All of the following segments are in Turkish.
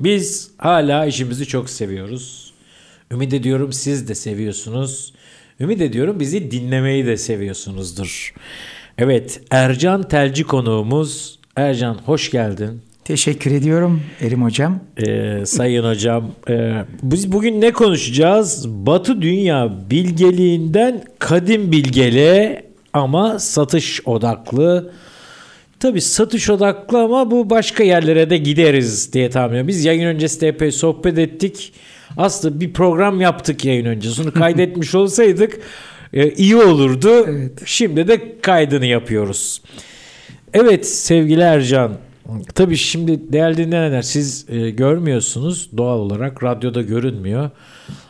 Biz hala işimizi çok seviyoruz. Ümit ediyorum siz de seviyorsunuz. Ümit ediyorum bizi dinlemeyi de seviyorsunuzdur. Evet Ercan Telci konuğumuz. Ercan hoş geldin. Teşekkür ediyorum Erim Hocam. Ee, sayın Hocam e, biz bugün ne konuşacağız? Batı dünya bilgeliğinden kadim bilgeliğe ama satış odaklı. Tabii satış odaklı ama bu başka yerlere de gideriz diye tahmin ediyorum. Biz yayın öncesi de epey sohbet ettik. Aslında bir program yaptık yayın öncesi. kaydetmiş olsaydık e, iyi olurdu. Evet. Şimdi de kaydını yapıyoruz. Evet sevgili Ercan. Tabii şimdi değerli dinleyenler siz e, görmüyorsunuz doğal olarak radyoda görünmüyor.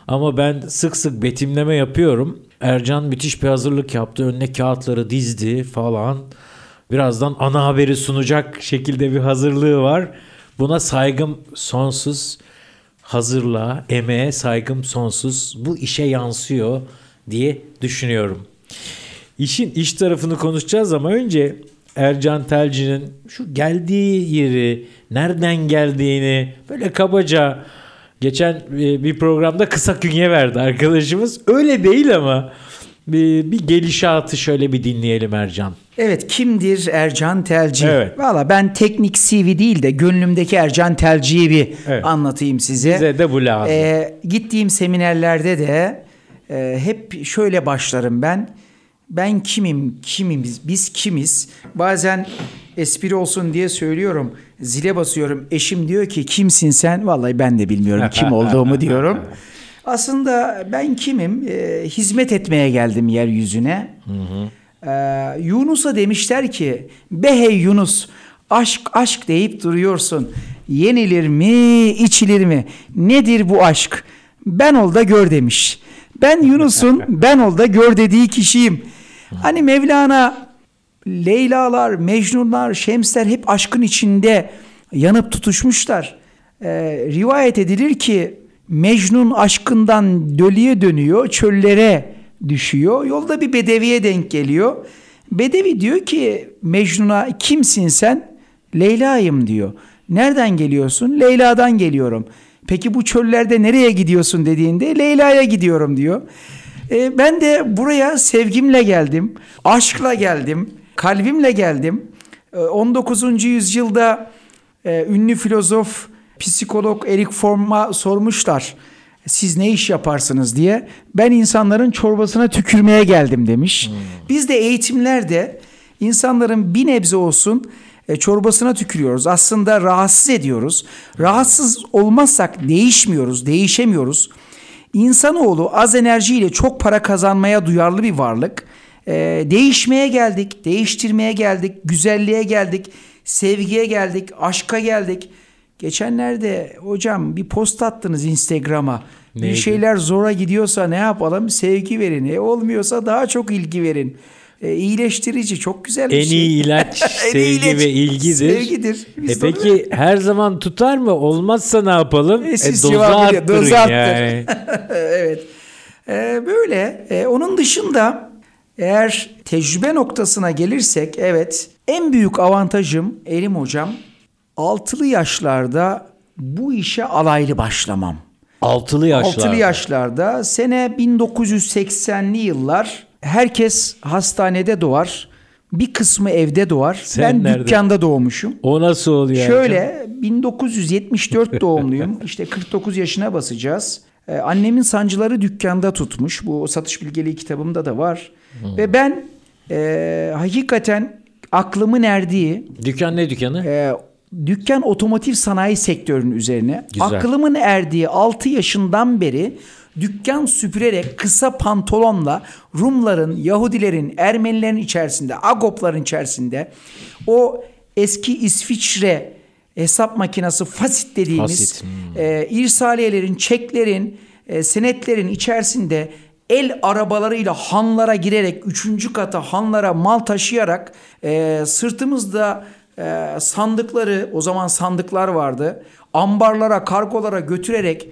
Ama ben sık sık betimleme yapıyorum. Ercan müthiş bir hazırlık yaptı. Önüne kağıtları dizdi falan. Birazdan ana haberi sunacak şekilde bir hazırlığı var. Buna saygım sonsuz. Hazırlığa, emeğe saygım sonsuz. Bu işe yansıyor diye düşünüyorum. İşin iş tarafını konuşacağız ama önce Ercan Telci'nin şu geldiği yeri, nereden geldiğini böyle kabaca geçen e, bir programda kısa künye verdi arkadaşımız. Öyle değil ama bir, bir gelişatı şöyle bir dinleyelim Ercan. Evet kimdir Ercan Telci? Evet. Valla ben teknik CV değil de gönlümdeki Ercan Telci'yi bir evet. anlatayım size. Size de bu lazım. Ee, gittiğim seminerlerde de e, hep şöyle başlarım ben. Ben kimim, kimimiz, biz kimiz? Bazen espri olsun diye söylüyorum. Zile basıyorum. Eşim diyor ki kimsin sen? Vallahi ben de bilmiyorum kim olduğumu diyorum. Aslında ben kimim? E, hizmet etmeye geldim yeryüzüne. Hı hı. E, Yunus'a demişler ki be hey Yunus aşk aşk deyip duruyorsun. Yenilir mi içilir mi? Nedir bu aşk? Ben ol da gör demiş. Ben Yunus'un ben ol da gör dediği kişiyim. Hani Mevlana Leylalar, Mecnunlar, Şemsler hep aşkın içinde yanıp tutuşmuşlar. Ee, rivayet edilir ki Mecnun aşkından dölüye dönüyor, çöllere düşüyor. Yolda bir bedeviye denk geliyor. Bedevi diyor ki Mecnun'a kimsin sen? Leyla'yım diyor. Nereden geliyorsun? Leyla'dan geliyorum. Peki bu çöllerde nereye gidiyorsun dediğinde Leyla'ya gidiyorum diyor. E, ben de buraya sevgimle geldim, aşkla geldim, kalbimle geldim. E, 19. yüzyılda e, ünlü filozof psikolog Erik Fromm'a sormuşlar. Siz ne iş yaparsınız diye. Ben insanların çorbasına tükürmeye geldim demiş. Hmm. Biz de eğitimlerde insanların bir nebze olsun e, çorbasına tükürüyoruz. Aslında rahatsız ediyoruz. Rahatsız olmazsak değişmiyoruz, değişemiyoruz. İnsanoğlu az enerjiyle çok para kazanmaya duyarlı bir varlık. E, değişmeye geldik, değiştirmeye geldik, güzelliğe geldik, sevgiye geldik, aşka geldik. Geçenlerde hocam bir post attınız Instagram'a. Neydi? Bir şeyler zora gidiyorsa ne yapalım? Sevgi verin. E olmuyorsa daha çok ilgi verin. E, iyileştirici çok güzel bir en şey. Iyi ilaç, sevgi iyi ilaç ve ilgidir. Sevgidir. Biz e peki her zaman tutar mı? Olmazsa ne yapalım? E, siz e, dozu arttırın dozu arttır. yani. evet. E, böyle. E, onun dışında eğer tecrübe noktasına gelirsek evet en büyük avantajım Elim hocam altılı yaşlarda bu işe alaylı başlamam. Altılı yaşlarda. Altılı yaşlarda sene 1980'li yıllar herkes hastanede doğar. Bir kısmı evde doğar. Sen ben nerede? dükkanda doğmuşum. O nasıl oluyor? Şöyle 1974 doğumluyum. İşte 49 yaşına basacağız. Ee, annemin sancıları dükkanda tutmuş. Bu satış bilgeliği kitabımda da var. Hmm. Ve ben e, hakikaten aklımın erdiği... Dükkan ne dükkanı? E, dükkan otomotiv sanayi sektörünün üzerine Güzel. aklımın erdiği 6 yaşından beri dükkan süpürerek kısa pantolonla Rumların, Yahudilerin, Ermenilerin içerisinde, Agopların içerisinde o eski İsviçre hesap makinesi fasit dediğimiz Fasit, hmm. e, irsaliyelerin, çeklerin, e, senetlerin içerisinde el arabalarıyla hanlara girerek üçüncü kata hanlara mal taşıyarak e, sırtımızda e, sandıkları o zaman sandıklar vardı ambarlara kargolara götürerek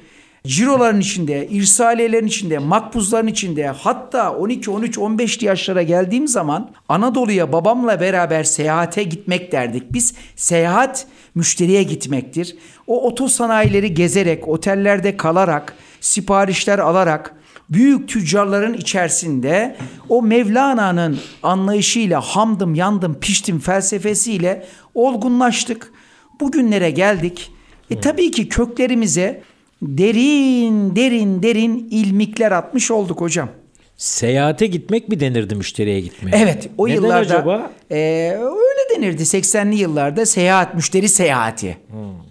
ciroların içinde, irsaliyelerin içinde, makbuzların içinde hatta 12, 13, 15 yaşlara geldiğim zaman Anadolu'ya babamla beraber seyahate gitmek derdik. Biz seyahat müşteriye gitmektir. O otosanayileri gezerek, otellerde kalarak, siparişler alarak büyük tüccarların içerisinde o Mevlana'nın anlayışıyla hamdım, yandım, piştim felsefesiyle olgunlaştık. Bugünlere geldik. E tabii ki köklerimize derin derin derin ilmikler atmış olduk hocam. Seyahate gitmek mi denirdi müşteriye gitmeye? Evet o Neden yıllarda acaba? e, öyle denirdi 80'li yıllarda seyahat müşteri seyahati.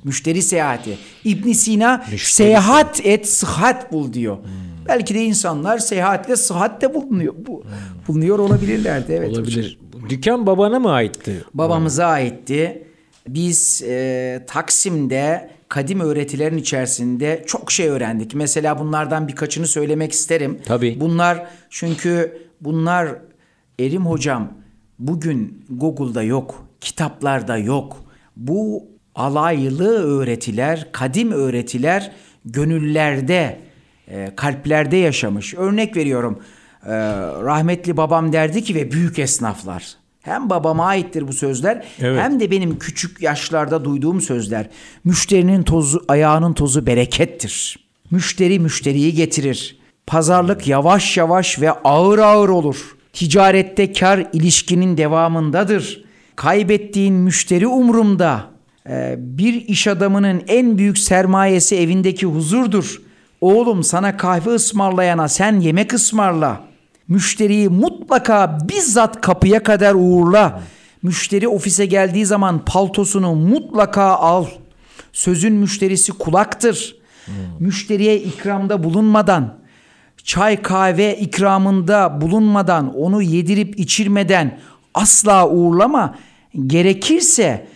Müşteri seyahati. İbn Sina Müşteri seyahat et sıhhat bul diyor. Belki de insanlar seyahatle sıhhatte bulunuyor. Bu, bulunuyor olabilirlerdi evet. hocam. Olabilir. Dükkan babana mı aitti? Babamıza aitti. Biz e, Taksim'de kadim öğretilerin içerisinde çok şey öğrendik. Mesela bunlardan birkaçını söylemek isterim. Tabii. Bunlar çünkü bunlar Erim hocam bugün Google'da yok, kitaplarda yok. Bu alaylı öğretiler, kadim öğretiler gönüllerde, e, kalplerde yaşamış. Örnek veriyorum. e, rahmetli babam derdi ki ve büyük esnaflar. Hem babama aittir bu sözler Evet. hem de benim küçük yaşlarda duyduğum sözler. Müşterinin tozu, ayağının tozu berekettir. Müşteri müşteriyi getirir. Pazarlık yavaş yavaş ve ağır ağır olur. Ticarette kar ilişkinin devamındadır. Kaybettiğin müşteri umrumda. Ee, bir iş adamının en büyük sermayesi evindeki huzurdur. Oğlum sana kahve ısmarlayana sen yemek ısmarla. Müşteriyi mutlaka bizzat kapıya kadar uğurla. Müşteri ofise geldiği zaman paltosunu mutlaka al. Sözün müşterisi kulaktır. Müşteriye ikramda bulunmadan, çay kahve ikramında bulunmadan, onu yedirip içirmeden asla uğurlama. Gerekirse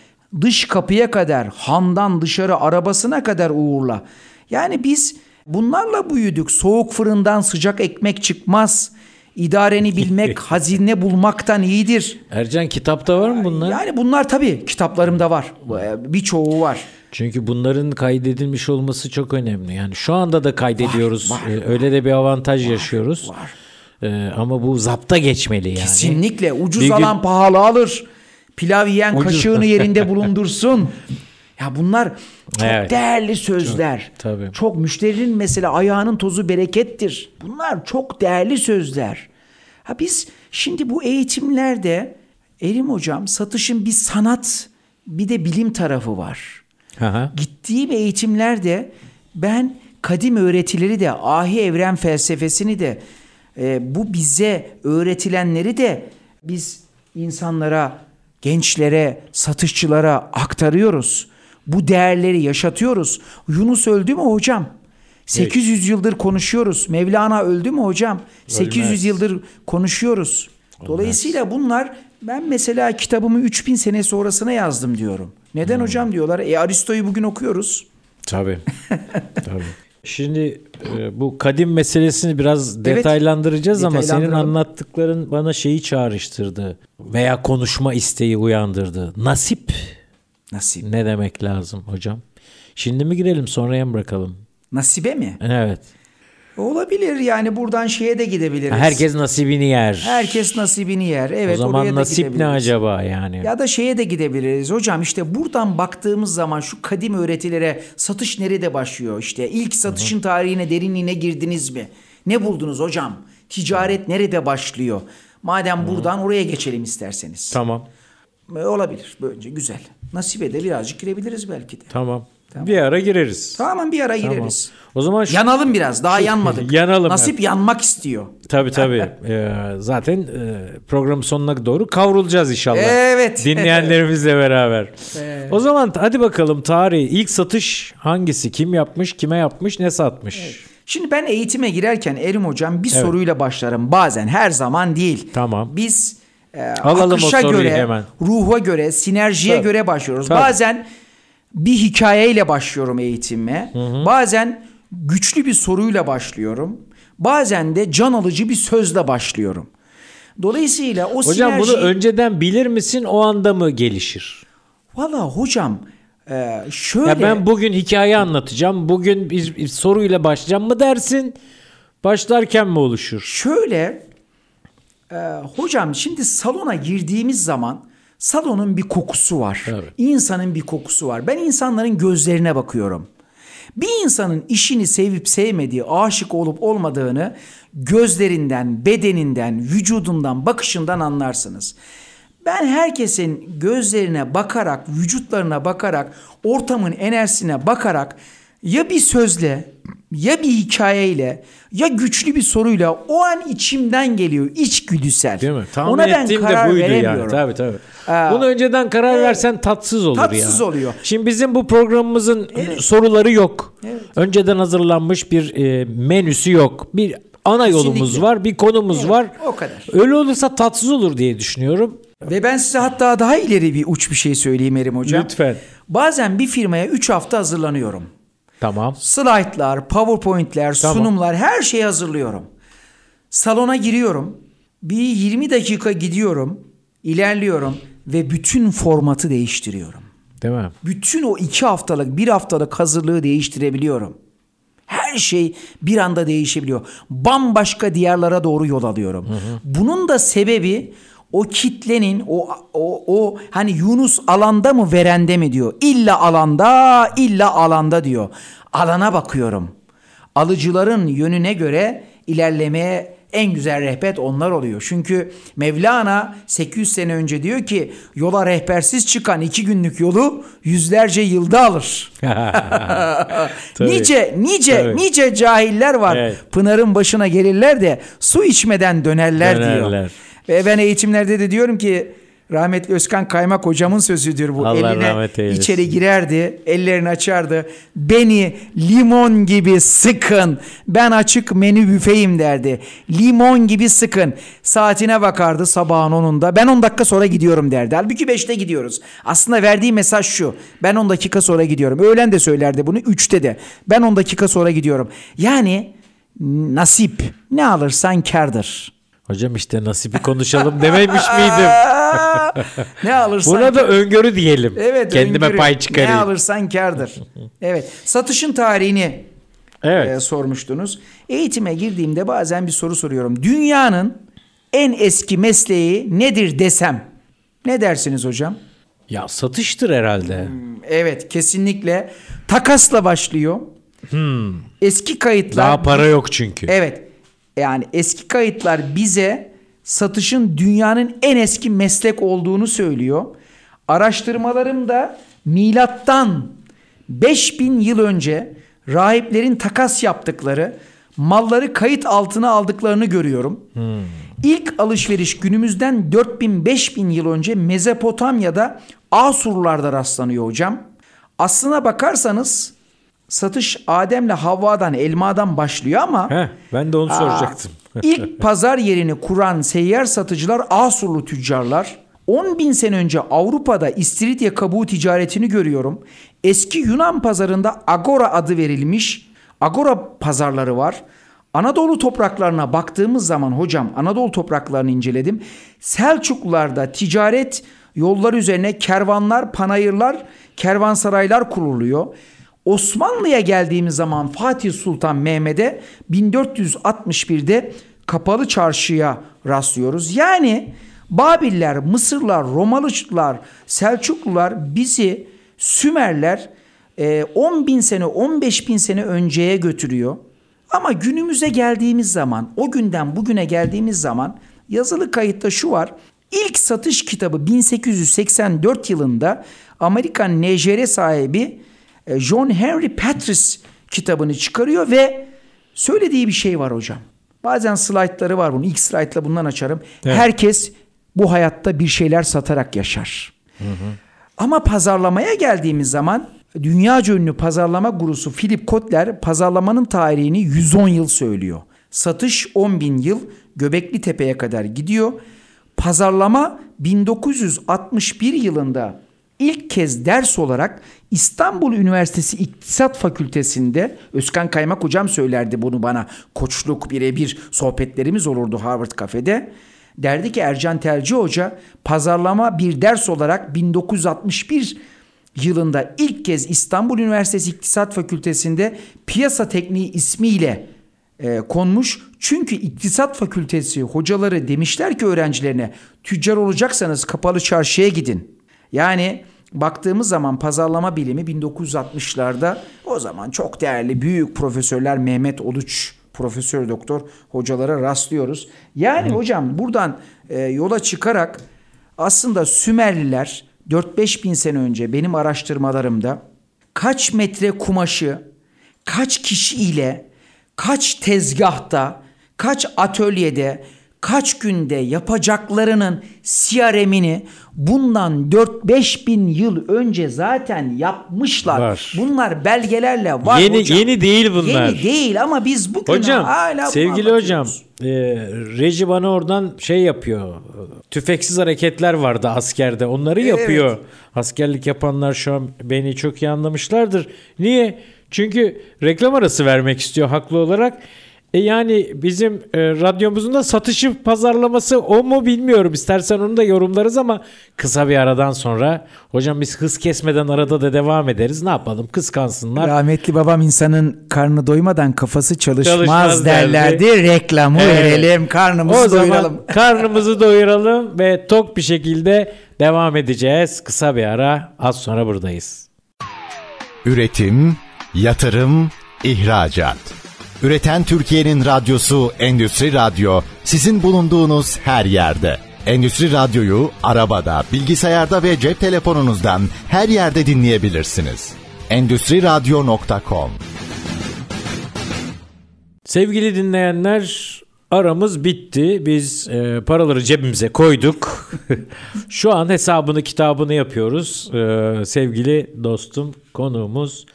dış kapıya kadar, handan dışarı arabasına kadar uğurla. Yani biz bunlarla büyüdük. Soğuk fırından sıcak ekmek çıkmaz. İdareni bilmek hazine bulmaktan iyidir. Ercan kitapta var mı bunlar? Yani bunlar tabii kitaplarımda var. Birçoğu var. Çünkü bunların kaydedilmiş olması çok önemli. Yani şu anda da kaydediyoruz. Var, var, Ee, Öyle de bir avantaj yaşıyoruz. var. Ee, ama bu zapta geçmeli yani. Kesinlikle ucuz Bir gün- alan pahalı alır. Pilav yiyen Ucuz- kaşığını yerinde bulundursun. Ya bunlar çok Evet. değerli sözler. Çok, tabii. Çok müşterinin mesela ayağının tozu berekettir. Bunlar çok değerli sözler. Ha biz şimdi bu eğitimlerde Erim hocam satışın bir sanat bir de bilim tarafı var. Hı. Gittiğim eğitimlerde ben kadim öğretileri de ahi evren felsefesini de e, bu bize öğretilenleri de biz insanlara, gençlere, satışçılara aktarıyoruz. Bu değerleri yaşatıyoruz. Yunus öldü mü hocam? 800 yıldır konuşuyoruz. Mevlana öldü mü hocam? 800 Ölmez. yıldır konuşuyoruz. Dolayısıyla bunlar ben mesela kitabımı 3000 sene sonrasına yazdım diyorum. Neden Hmm. hocam diyorlar. E Aristo'yu bugün okuyoruz. Tabii. Tabii. Şimdi e, bu kadim meselesini biraz detaylandıracağız ama senin anlattıkların bana şeyi çağrıştırdı veya konuşma isteği uyandırdı. Nasip Nasip. ne demek lazım hocam? Şimdi mi girelim sonraya mı bırakalım? Nasibe mi? Evet. Olabilir yani buradan şeye de gidebiliriz. Herkes nasibini yer. Herkes nasibini yer. Evet o zaman nasip ne acaba yani? Ya da şeye de gidebiliriz. Hocam işte buradan baktığımız zaman şu kadim öğretilere satış nerede başlıyor? İşte ilk satışın tarihine derinliğine girdiniz mi? Ne buldunuz hocam? Ticaret nerede başlıyor? Madem buradan oraya geçelim isterseniz. Tamam. E, Olabilir. Böylece güzel. Nasibe de birazcık girebiliriz belki de. Tamam. Bir ara gireriz. Tamamen bir ara Tamam. gireriz. O zaman şu, Yanalım biraz. Daha yanmadık. Yanalım, Nasip yanmak istiyor. tabii tabii. Ee, zaten e, programın sonuna doğru kavrulacağız inşallah. Evet. Dinleyenlerimizle beraber. O zaman hadi bakalım tarih. İlk satış hangisi? Kim yapmış? Kime yapmış? Ne satmış? Şimdi ben eğitime girerken Erim hocam bir soruyla başlarım. Bazen her zaman değil. Tamam. Biz e, Alalım akışa göre, hemen. ruha göre, sinerjiye Tabii. göre başlıyoruz. Tabii. Bazen bir hikayeyle başlıyorum eğitime. Bazen güçlü bir soruyla başlıyorum. Bazen de can alıcı bir sözle başlıyorum. Dolayısıyla o Hocam sinerji... bunu önceden bilir misin o anda mı gelişir? Valla hocam e, şöyle... Ya ben bugün hikaye anlatacağım. Bugün bir, bir soruyla başlayacağım mı dersin? Başlarken mi oluşur? Şöyle e, hocam şimdi salona girdiğimiz zaman salonun bir kokusu var. Evet. İnsanın bir kokusu var. Ben insanların gözlerine bakıyorum. Bir insanın işini sevip sevmediği, aşık olup olmadığını gözlerinden, bedeninden, vücudundan, bakışından anlarsınız. Ben herkesin gözlerine bakarak, vücutlarına bakarak, ortamın enerjisine bakarak ya bir sözle, ya bir hikayeyle, ya güçlü bir soruyla o an içimden geliyor, içgüdüsel. Değil mi? Tahmin Ona ben ettiğim de karar buydu yani. veremiyorum. Tabii tabii. Aa, Bunu önceden karar versen tatsız olur ya. Tatsız oluyor. Şimdi bizim bu programımızın soruları yok. Önceden hazırlanmış bir e, menüsü yok. Bir ana yolumuz Kesinlikle. var, bir konumuz Evet, var. o kadar. Öyle olursa tatsız olur diye düşünüyorum. Ve ben size hatta daha ileri bir uç bir şey söyleyeyim Erim Hocam. Lütfen. Bazen bir firmaya 3 hafta hazırlanıyorum. Tamam. Slaytlar, powerpointler, Tamam. sunumlar her şeyi hazırlıyorum. Salona giriyorum. Bir 20 dakika gidiyorum. ilerliyorum ve bütün formatı değiştiriyorum. Değil mi? Bütün o iki haftalık, bir haftalık hazırlığı değiştirebiliyorum. Her şey bir anda değişebiliyor. Bambaşka diyarlara doğru yol alıyorum. Bunun da sebebi o kitlenin o, o, o hani Yunus alanda mı verende mi diyor. İlla alanda, illa alanda diyor. Alana bakıyorum. Alıcıların yönüne göre ilerlemeye en güzel rehber onlar oluyor. Çünkü Mevlana 800 sene önce diyor ki yola rehbersiz çıkan iki günlük yolu yüzlerce yılda alır. Nice nice Tabii. nice cahiller var. Evet. Pınarın başına gelirler de su içmeden dönerler, diyor. Ve ben eğitimlerde de diyorum ki rahmetli Özkan Kaymak hocamın sözüdür bu. Allah Eline rahmet eylesin. içeri girerdi, ellerini açardı. Beni limon gibi sıkın. Ben açık menü büfeyim derdi. Limon gibi sıkın. Saatine bakardı sabahın 10'unda. Ben 10 dakika sonra gidiyorum derdi. Halbuki 5'te gidiyoruz. Aslında verdiği mesaj şu. Ben 10 dakika sonra gidiyorum. Öğlen de söylerdi bunu. 3'te de. Ben 10 dakika sonra gidiyorum. Yani nasip ne alırsan kardır. Hocam işte nasibi konuşalım dememiş miydim? ne alırsan Buna da öngörü diyelim. Evet, Kendime öngörü. pay çıkarayım. Ne alırsan kardır. evet. Satışın tarihini Evet. e, sormuştunuz. Eğitime girdiğimde bazen bir soru soruyorum. Dünyanın en eski mesleği nedir desem? Ne dersiniz hocam? Ya satıştır herhalde. Evet, kesinlikle takasla başlıyor. Eski kayıtlar Hmm. Daha para yok çünkü. Evet. Yani eski kayıtlar bize satışın dünyanın en eski meslek olduğunu söylüyor. Araştırmalarımda milattan 5000 yıl önce rahiplerin takas yaptıkları, malları kayıt altına aldıklarını görüyorum. İlk alışveriş günümüzden 4000-5000 yıl önce Mezopotamya'da Asurlularda rastlanıyor hocam. Aslına bakarsanız satış Adem'le Havva'dan, elmadan başlıyor ama Heh, ben de onu Aa, soracaktım. İlk pazar yerini kuran seyyar satıcılar Asurlu tüccarlar. 10 bin sene önce Avrupa'da istiridye kabuğu ticaretini görüyorum. Eski Yunan pazarında Agora adı verilmiş Agora pazarları var. Anadolu topraklarına baktığımız zaman hocam Anadolu topraklarını inceledim. Selçuklularda ticaret yolları üzerine kervanlar, panayırlar, kervansaraylar kuruluyor. Osmanlı'ya geldiğimiz zaman Fatih Sultan Mehmet'e 1461'de kapalı çarşıya rastlıyoruz. Yani Babiller, Mısırlar, Romalılar, Selçuklular bizi Sümerler e, 10 bin sene, 15 bin sene önceye götürüyor. Ama günümüze geldiğimiz zaman, o günden bugüne geldiğimiz zaman yazılı kayıtta şu var. İlk satış kitabı 1884 yılında Amerikan NJR sahibi e, John Henry Patris kitabını çıkarıyor ve söylediği bir şey var hocam. Bazen slaytları var bunun. İlk slaytla bundan açarım. Evet. Herkes bu hayatta bir şeyler satarak yaşar. Ama pazarlamaya geldiğimiz zaman dünyaca ünlü pazarlama gurusu Philip Kotler pazarlamanın tarihini 110 yıl söylüyor. Satış 10 bin yıl Göbekli Tepe'ye kadar gidiyor. Pazarlama 1961 yılında ilk kez ders olarak İstanbul Üniversitesi İktisat Fakültesi'nde Özkan Kaymak hocam söylerdi bunu bana. Koçluk birebir sohbetlerimiz olurdu Harvard Cafe'de. Derdi ki Ercan Telci Hoca pazarlama bir ders olarak 1961 yılında ilk kez İstanbul Üniversitesi İktisat Fakültesi'nde piyasa tekniği ismiyle e, konmuş. Çünkü İktisat Fakültesi hocaları demişler ki öğrencilerine tüccar olacaksanız kapalı çarşıya gidin. Yani baktığımız zaman pazarlama bilimi 1960'larda o zaman çok değerli büyük profesörler Mehmet Oluç profesör doktor hocalara rastlıyoruz. Yani Hı. hocam buradan e, yola çıkarak aslında Sümerliler 4-5 bin sene önce benim araştırmalarımda kaç metre kumaşı kaç kişi ile kaç tezgahta kaç atölyede kaç günde yapacaklarının CRM'ini bundan 4-5 bin yıl önce zaten yapmışlar. Var. Bunlar belgelerle var yeni, hocam. Yeni değil bunlar. Yeni değil ama biz bugün hocam, hala Sevgili hocam e, reji bana oradan şey yapıyor. Tüfeksiz hareketler vardı askerde. Onları yapıyor. Evet. Askerlik yapanlar şu an beni çok iyi anlamışlardır. Niye? Çünkü reklam arası vermek istiyor haklı olarak. E yani bizim e, radyomuzun da satışı pazarlaması o mu bilmiyorum. İstersen onu da yorumlarız ama kısa bir aradan sonra hocam biz hız kesmeden arada da devam ederiz. Ne yapalım kıskansınlar. Rahmetli babam insanın karnı doymadan kafası çalışmaz, çalışmaz derlerdi. Derdi. Reklamı evet. verelim, karnımızı o doyuralım. Zaman karnımızı doyuralım ve tok bir şekilde devam edeceğiz. Kısa bir ara az sonra buradayız. Üretim, yatırım, ihracat. Üreten Türkiye'nin radyosu Endüstri Radyo sizin bulunduğunuz her yerde. Endüstri Radyo'yu arabada, bilgisayarda ve cep telefonunuzdan her yerde dinleyebilirsiniz. Endüstri Radyo.com Sevgili dinleyenler aramız bitti. Biz e, paraları cebimize koyduk. Şu an hesabını kitabını yapıyoruz. E, sevgili dostum konuğumuz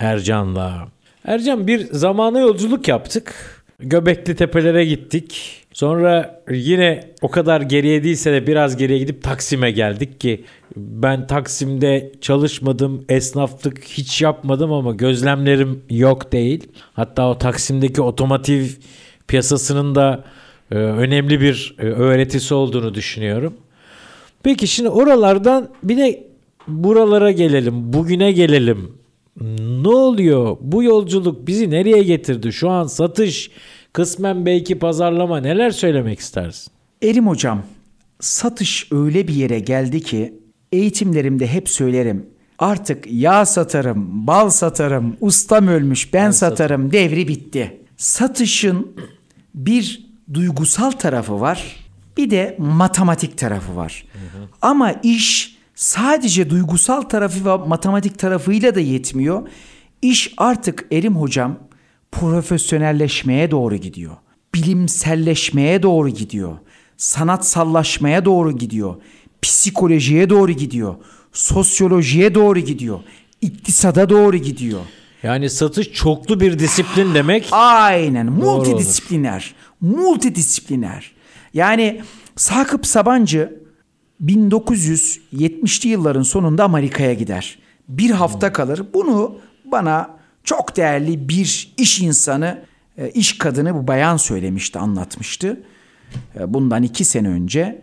Ercan'la. Ercan bir zamana yolculuk yaptık. Göbekli Tepelere gittik. Sonra yine o kadar geriye değilse de biraz geriye gidip Taksim'e geldik ki ben Taksim'de çalışmadım, esnaflık hiç yapmadım ama gözlemlerim yok değil. Hatta o Taksim'deki otomotiv piyasasının da e, önemli bir e, öğretisi olduğunu düşünüyorum. Peki şimdi oralardan bir de buralara gelelim, bugüne gelelim. Ne oluyor? Bu yolculuk bizi nereye getirdi? Şu an satış, kısmen belki pazarlama neler söylemek istersin? Erim hocam, satış öyle bir yere geldi ki eğitimlerimde hep söylerim. Artık yağ satarım, bal satarım, ustam ölmüş ben, ben satarım satayım. devri bitti. Satışın bir duygusal tarafı var, bir de matematik tarafı var. Hı hı. Ama iş sadece duygusal tarafı ve matematik tarafıyla da yetmiyor. İş artık Erim hocam profesyonelleşmeye doğru gidiyor. Bilimselleşmeye doğru gidiyor. Sanatsallaşmaya doğru gidiyor. Psikolojiye doğru gidiyor. Sosyolojiye doğru gidiyor. İktisada doğru gidiyor. Yani satış çoklu bir disiplin demek. Aynen. Multidisipliner. Multidisipliner. Yani Sakıp Sabancı 1970'li yılların sonunda Amerika'ya gider. Bir hafta kalır. Bunu bana çok değerli bir iş insanı, e, iş kadını bu bayan söylemişti, anlatmıştı. E, bundan iki sene önce.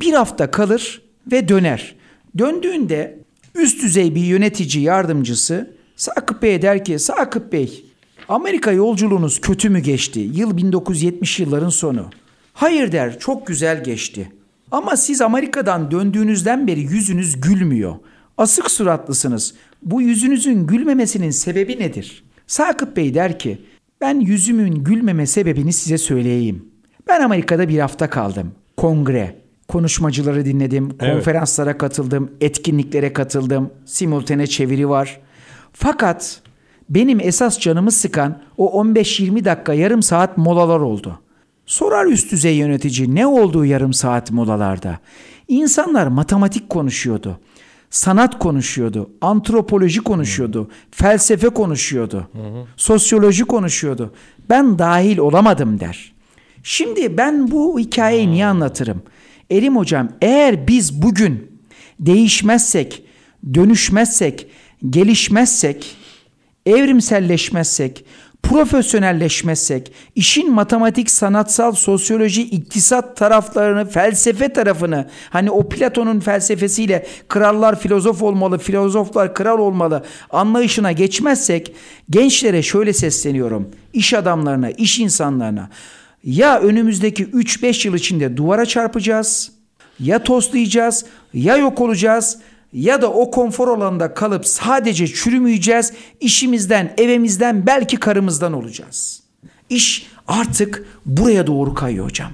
Bir hafta kalır ve döner. Döndüğünde üst düzey bir yönetici yardımcısı Sakıp Bey der ki Sakıp Bey Amerika yolculuğunuz kötü mü geçti? Yıl 1970 yılların sonu. Hayır der çok güzel geçti. Ama siz Amerika'dan döndüğünüzden beri yüzünüz gülmüyor. Asık suratlısınız. Bu yüzünüzün gülmemesinin sebebi nedir? Sakıp Bey der ki, ben yüzümün gülmeme sebebini size söyleyeyim. Ben Amerika'da bir hafta kaldım. Kongre, konuşmacıları dinledim, evet. konferanslara katıldım, etkinliklere katıldım, simultane çeviri var. Fakat benim esas canımı sıkan o 15-20 dakika yarım saat molalar oldu. Sorar üst düzey yönetici ne olduğu yarım saat molalarda. İnsanlar matematik konuşuyordu. Sanat konuşuyordu, antropoloji konuşuyordu, hı. felsefe konuşuyordu, hı. sosyoloji konuşuyordu. Ben dahil olamadım der. Şimdi ben bu hikayeyi hı. niye anlatırım? Erim hocam eğer biz bugün değişmezsek dönüşmezsek, gelişmezsek, evrimselleşmezsek, profesyonelleşmezsek, işin matematik, sanatsal, sosyoloji, iktisat taraflarını, felsefe tarafını, hani o Platon'un felsefesiyle krallar filozof olmalı, filozoflar kral olmalı anlayışına geçmezsek, gençlere şöyle sesleniyorum, iş adamlarına, iş insanlarına, ya önümüzdeki 3-5 yıl içinde duvara çarpacağız, ya toslayacağız, ya yok olacağız, ya da o konfor alanında kalıp sadece çürümeyeceğiz. işimizden, evimizden, belki karımızdan olacağız. İş artık buraya doğru kayıyor hocam.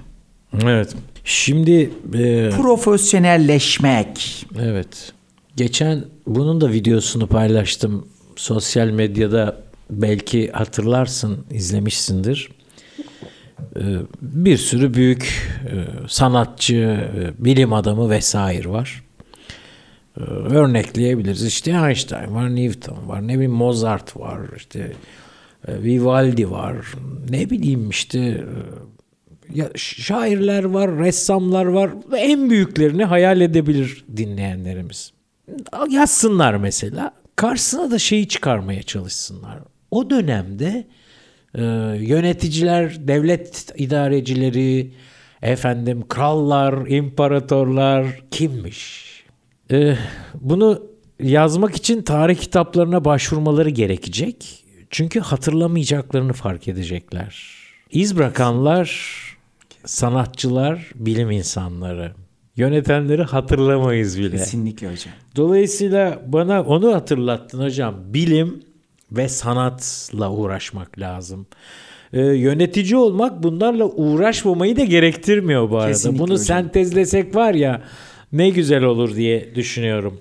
Evet. Şimdi e, profesyonelleşmek. Evet. Geçen bunun da videosunu paylaştım sosyal medyada. Belki hatırlarsın, izlemişsindir. E, bir sürü büyük e, sanatçı, e, bilim adamı vesaire var. Ee, örnekleyebiliriz. İşte Einstein var, Newton var, ne bileyim Mozart var, işte e, Vivaldi var, ne bileyim işte e, ya şairler var, ressamlar var ve en büyüklerini hayal edebilir dinleyenlerimiz. Yazsınlar mesela. Karşısına da şeyi çıkarmaya çalışsınlar. O dönemde e, yöneticiler, devlet idarecileri, efendim krallar, imparatorlar kimmiş? Ee, bunu yazmak için tarih kitaplarına başvurmaları gerekecek. Çünkü hatırlamayacaklarını fark edecekler. İz bırakanlar sanatçılar, bilim insanları. Yönetenleri hatırlamayız bile. Kesinlikle hocam. Dolayısıyla bana onu hatırlattın hocam. Bilim ve sanatla uğraşmak lazım. Ee, yönetici olmak bunlarla uğraşmamayı da gerektirmiyor bu arada. Kesinlikle Bunu hocam. sentezlesek var ya ne güzel olur diye düşünüyorum.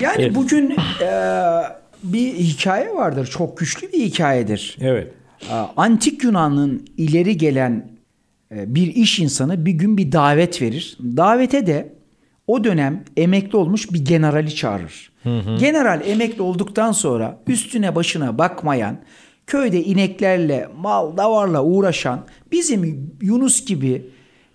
Yani evet. bugün e, bir hikaye vardır. Çok güçlü bir hikayedir. Evet. E, Antik Yunan'ın ileri gelen e, bir iş insanı bir gün bir davet verir. Davete de o dönem emekli olmuş bir generali çağırır. Hı hı. General emekli olduktan sonra üstüne başına bakmayan, köyde ineklerle, mal, davarla uğraşan bizim Yunus gibi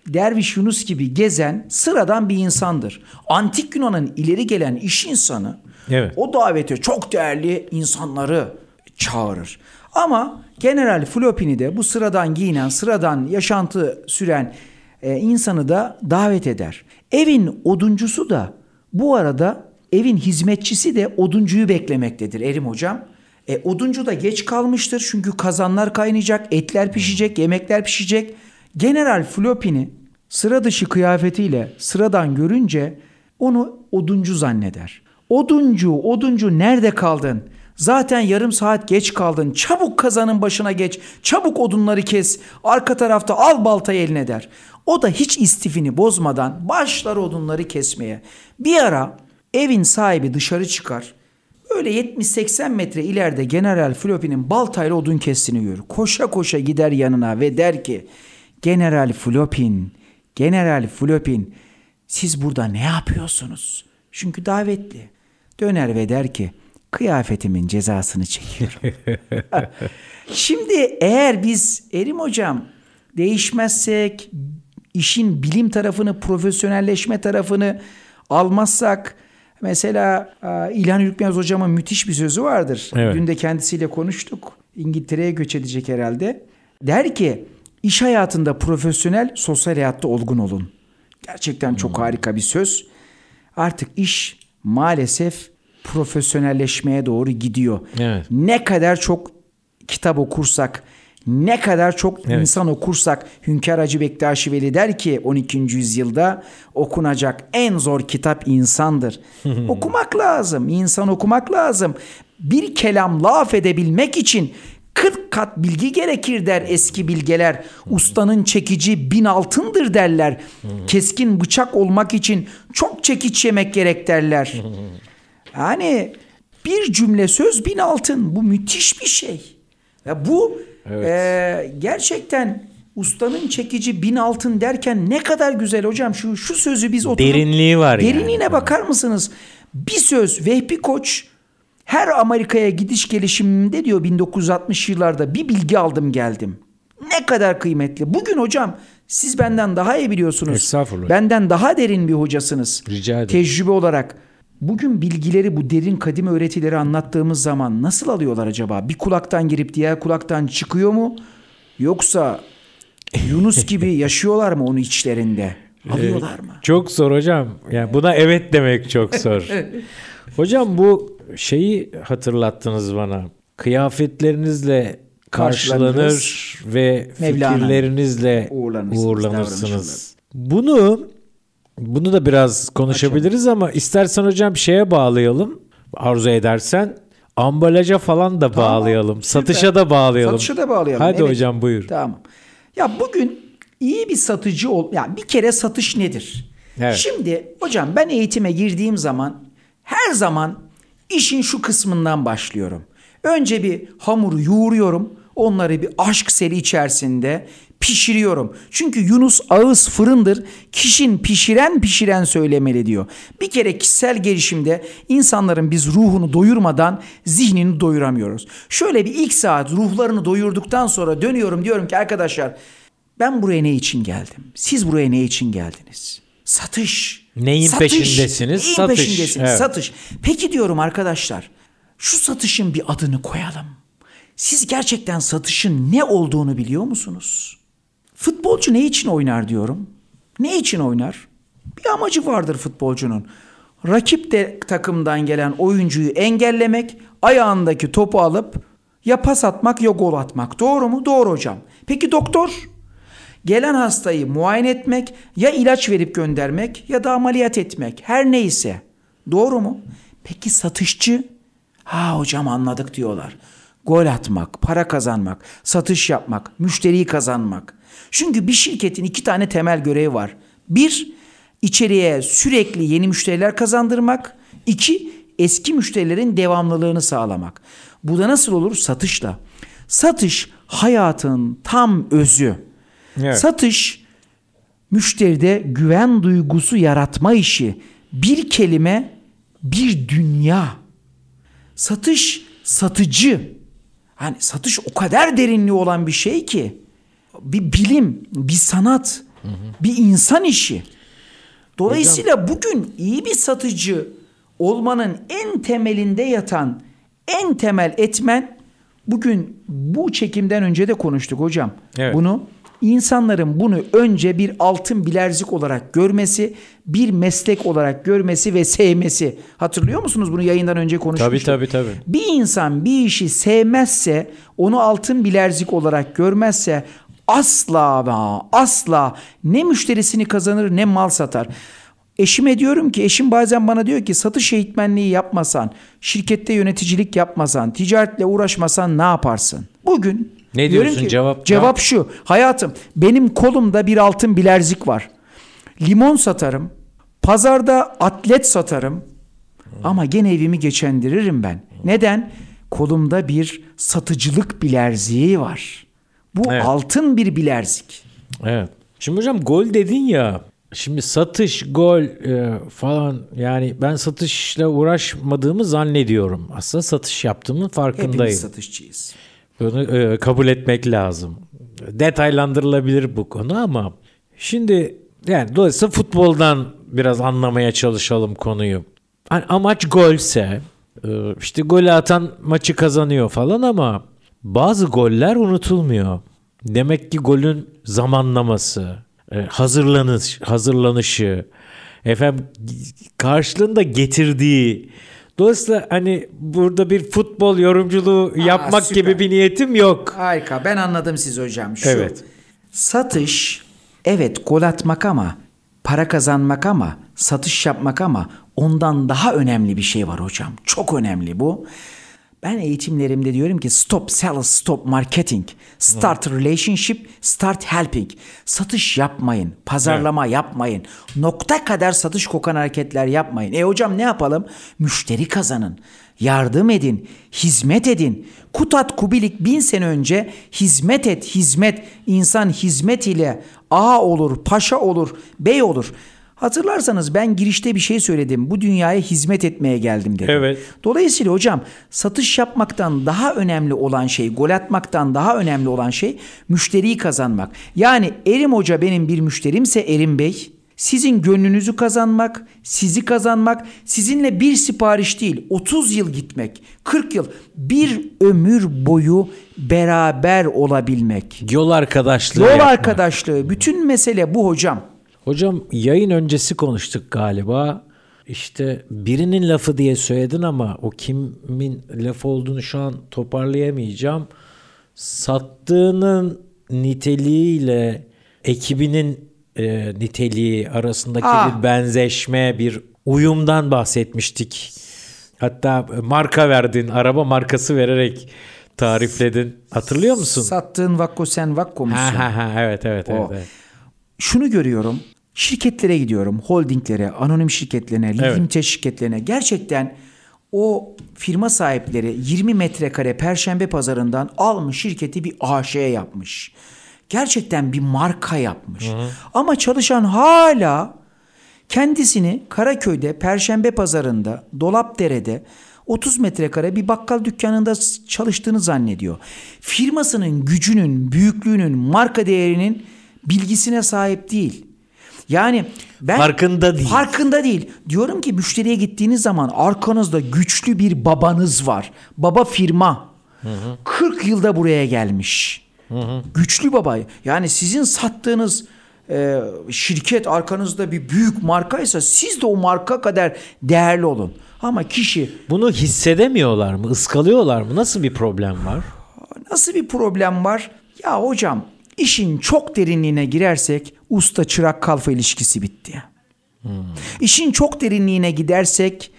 Derviş Yunus gibi gezen sıradan bir insandır. Antik Yunan'ın ileri gelen iş insanı evet. o davete çok değerli insanları çağırır. Ama General Flopini de bu sıradan giyinen, sıradan yaşantı süren e, insanı da davet eder. Evin oduncusu da bu arada evin hizmetçisi de oduncuyu beklemektedir Erim hocam. E, oduncu da geç kalmıştır çünkü kazanlar kaynayacak, etler pişecek, yemekler pişecek. General Flopini sıra dışı kıyafetiyle sıradan görünce onu oduncu zanneder. Oduncu, oduncu nerede kaldın? Zaten yarım saat geç kaldın. Çabuk kazanın başına geç. Çabuk odunları kes. Arka tarafta al baltayı eline der. O da hiç istifini bozmadan başlar odunları kesmeye. Bir ara evin sahibi dışarı çıkar. Böyle 70-80 metre ileride General Flopi'nin baltayla odun kestiğini görür. Koşa koşa gider yanına ve der ki General Flopin General Flopin siz burada ne yapıyorsunuz? Çünkü davetli. Döner ve der ki kıyafetimin cezasını çekiyorum. Şimdi eğer biz Erim hocam değişmezsek işin bilim tarafını, profesyonelleşme tarafını almazsak mesela İlhan Ürkmez hocamın müthiş bir sözü vardır. Evet. Dün de kendisiyle konuştuk. İngiltere'ye göç edecek herhalde. Der ki İş hayatında profesyonel, sosyal hayatta olgun olun. Gerçekten çok hmm. harika bir söz. Artık iş maalesef profesyonelleşmeye doğru gidiyor. Evet. Ne kadar çok kitap okursak, ne kadar çok evet. insan okursak Hünkar Hacı Bektaşi Veli der ki 12. yüzyılda okunacak en zor kitap insandır. okumak lazım, insan okumak lazım. Bir kelam laf edebilmek için 40 kat bilgi gerekir der eski bilgeler. Ustanın çekici bin altındır derler. Keskin bıçak olmak için çok çekiç yemek gerek derler. Yani bir cümle söz bin altın. Bu müthiş bir şey. Ya bu evet. e, gerçekten ustanın çekici bin altın derken ne kadar güzel hocam. Şu şu sözü biz oturup derinliği var. Derinliğine yani. bakar mısınız? Bir söz Vehbi Koç her Amerika'ya gidiş gelişimimde diyor 1960 yıllarda bir bilgi aldım geldim. Ne kadar kıymetli. Bugün hocam siz benden daha iyi biliyorsunuz. Estağfurullah. Benden daha derin bir hocasınız. Rica ederim. Tecrübe olarak. Bugün bilgileri bu derin kadim öğretileri anlattığımız zaman nasıl alıyorlar acaba? Bir kulaktan girip diğer kulaktan çıkıyor mu? Yoksa Yunus gibi yaşıyorlar mı onun içlerinde? Alıyorlar mı? Çok zor hocam. Yani buna evet demek çok zor. hocam bu şeyi hatırlattınız bana. Kıyafetlerinizle karşılanır ve Mevlana. fikirlerinizle Uğurlanırsınız, Bunu bunu da biraz konuşabiliriz ama istersen hocam şeye bağlayalım. Arzu edersen ambalaja falan da bağlayalım. Satışa da bağlayalım. Satışa da bağlayalım. Hadi evet. hocam buyur. Tamam. Ya bugün iyi bir satıcı ol. Yani bir kere satış nedir? Evet. Şimdi hocam ben eğitime girdiğim zaman her zaman işin şu kısmından başlıyorum. Önce bir hamuru yoğuruyorum. Onları bir aşk seri içerisinde pişiriyorum. Çünkü Yunus ağız fırındır. Kişin pişiren pişiren söylemeli diyor. Bir kere kişisel gelişimde insanların biz ruhunu doyurmadan zihnini doyuramıyoruz. Şöyle bir ilk saat ruhlarını doyurduktan sonra dönüyorum diyorum ki arkadaşlar ben buraya ne için geldim? Siz buraya ne için geldiniz? Satış. Neyin Satış. peşindesiniz? Neyin Satış. peşindesiniz? Evet. Satış. Peki diyorum arkadaşlar. Şu satışın bir adını koyalım. Siz gerçekten satışın ne olduğunu biliyor musunuz? Futbolcu ne için oynar diyorum? Ne için oynar? Bir amacı vardır futbolcunun. Rakip de takımdan gelen oyuncuyu engellemek, ayağındaki topu alıp ya pas atmak ya gol atmak. Doğru mu? Doğru hocam. Peki doktor? Gelen hastayı muayene etmek, ya ilaç verip göndermek ya da ameliyat etmek. Her neyse. Doğru mu? Peki satışçı? Ha hocam anladık diyorlar. Gol atmak, para kazanmak, satış yapmak, müşteriyi kazanmak. Çünkü bir şirketin iki tane temel görevi var. Bir, içeriye sürekli yeni müşteriler kazandırmak. İki, eski müşterilerin devamlılığını sağlamak. Bu da nasıl olur? Satışla. Satış hayatın tam özü. Evet. Satış müşteride güven duygusu yaratma işi. Bir kelime, bir dünya. Satış satıcı. Hani satış o kadar derinliği olan bir şey ki bir bilim, bir sanat, bir insan işi. Dolayısıyla bugün iyi bir satıcı olmanın en temelinde yatan en temel etmen bugün bu çekimden önce de konuştuk hocam. Evet. Bunu insanların bunu önce bir altın bilerzik olarak görmesi, bir meslek olarak görmesi ve sevmesi. Hatırlıyor musunuz bunu yayından önce konuşmuştuk. Tabii, tabii, tabii. Bir insan bir işi sevmezse, onu altın bilerzik olarak görmezse asla ama asla ne müşterisini kazanır ne mal satar. Eşime diyorum ki eşim bazen bana diyor ki satış eğitmenliği yapmasan, şirkette yöneticilik yapmasan, ticaretle uğraşmasan ne yaparsın? Bugün Ne diyorum diyorsun? Cevap- Cevap şu. Hayatım benim kolumda bir altın bilerzik var. Limon satarım. Pazarda atlet satarım. Ama gene evimi geçendiririm ben. Neden? Kolumda bir satıcılık bilerziği var. Bu Evet. altın bir bilerzik. Evet. Şimdi hocam gol dedin ya. Şimdi satış, gol e, falan yani ben satışla uğraşmadığımı zannediyorum. Aslında satış yaptığımın farkındayım. Hepimiz satışçıyız. Bunu e, kabul etmek lazım. Detaylandırılabilir bu konu ama şimdi yani dolayısıyla futboldan biraz anlamaya çalışalım konuyu. Hani amaç golse e, işte golü atan maçı kazanıyor falan ama bazı goller unutulmuyor. Demek ki golün zamanlaması, e, hazırlanış, hazırlanışı, efendim karşılığında getirdiği Dolayısıyla hani burada bir futbol yorumculuğu yapmak süper. gibi bir niyetim yok. Harika. Ben anladım siz hocam. Şu, Evet. Satış evet gol atmak ama para kazanmak ama satış yapmak ama ondan daha önemli bir şey var hocam. Çok önemli bu. Ben eğitimlerimde diyorum ki stop sales, stop marketing. Start relationship, start helping. Satış yapmayın, pazarlama yapmayın. Nokta kadar satış kokan hareketler yapmayın. E hocam ne yapalım? Müşteri kazanın. Yardım edin, hizmet edin. Kutat Kubilik bin sene önce hizmet et, hizmet. İnsan hizmet ile ağa olur, paşa olur, bey olur. Hatırlarsanız ben girişte bir şey söyledim. Bu dünyaya hizmet etmeye geldim dedim. Evet. Dolayısıyla hocam satış yapmaktan daha önemli olan şey, gol atmaktan daha önemli olan şey müşteriyi kazanmak. Yani Erim Hoca benim bir müşterimse Erim Bey, Sizin gönlünüzü kazanmak, sizi kazanmak, sizinle bir sipariş değil, 30 yıl gitmek, 40 yıl, bir ömür boyu beraber olabilmek. Yol arkadaşlığı Yol yapmak. arkadaşlığı, bütün mesele bu hocam. Hocam yayın öncesi konuştuk galiba. İşte birinin lafı diye söyledin ama o kimin lafı olduğunu şu an toparlayamayacağım. Sattığının niteliğiyle ekibinin e, niteliği arasındaki Ah. bir benzeşme, bir uyumdan bahsetmiştik. Hatta marka verdin, araba markası vererek tarifledin. Hatırlıyor musun? Sattığın vakko sen vakko musun? Ha ha ha evet evet evet. Evet. Şunu görüyorum. Şirketlere gidiyorum. Holdinglere, anonim şirketlerine, limite şirketlerine. Gerçekten o firma sahipleri 20 metrekare perşembe pazarından almış şirketi bir AŞ yapmış. Gerçekten bir marka yapmış. Ama çalışan hala kendisini Karaköy'de Perşembe Pazarı'nda Dolapdere'de 30 metrekare bir bakkal dükkanında çalıştığını zannediyor. Firmasının gücünün, büyüklüğünün, marka değerinin bilgisine sahip değil. Yani ben Farkında değil. Farkında değil. Diyorum ki müşteriye gittiğiniz zaman arkanızda güçlü bir babanız var. Baba firma. 40 yılda buraya gelmiş. Güçlü baba. Yani sizin sattığınız e, şirket arkanızda bir büyük markaysa siz de o marka kadar değerli olun. Ama kişi Bunu hissedemiyorlar mı? Iskalıyorlar mı? Nasıl bir problem var? nasıl bir problem var? Ya hocam işin çok derinliğine girersek usta çırak kalfa ilişkisi bitti. İşin çok derinliğine gidersek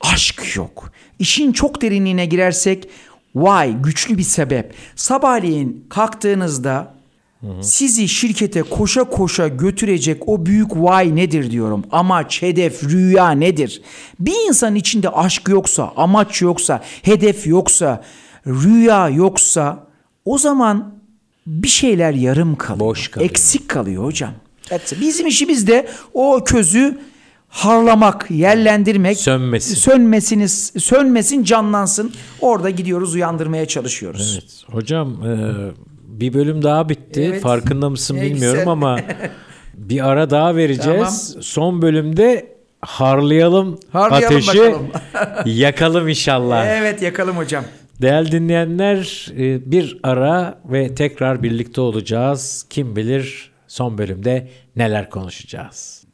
aşk yok. İşin çok derinliğine girersek vay güçlü bir sebep. Sabahleyin kalktığınızda sizi şirkete koşa koşa götürecek o büyük why nedir diyorum. Amaç, hedef, rüya nedir? Bir insanın içinde aşk yoksa, amaç yoksa, hedef yoksa, rüya yoksa o zaman bir şeyler yarım kalıyor. Boş kalıyor. Eksik kalıyor hocam. Evet, Bizim işimiz de o közü harlamak, yerlendirmek, Sönmesin. sönmesini, sönmesin, canlansın. Orada gidiyoruz uyandırmaya çalışıyoruz. Evet. Hocam e, bir bölüm daha bitti. Evet. Farkında mısın bilmiyorum güzel. ama bir ara daha vereceğiz. Son bölümde harlayalım, Harlayalım ateşi yakalım inşallah. Evet yakalım hocam. Değerli dinleyenler e, bir ara ve tekrar birlikte olacağız. Kim bilir son bölümde neler konuşacağız.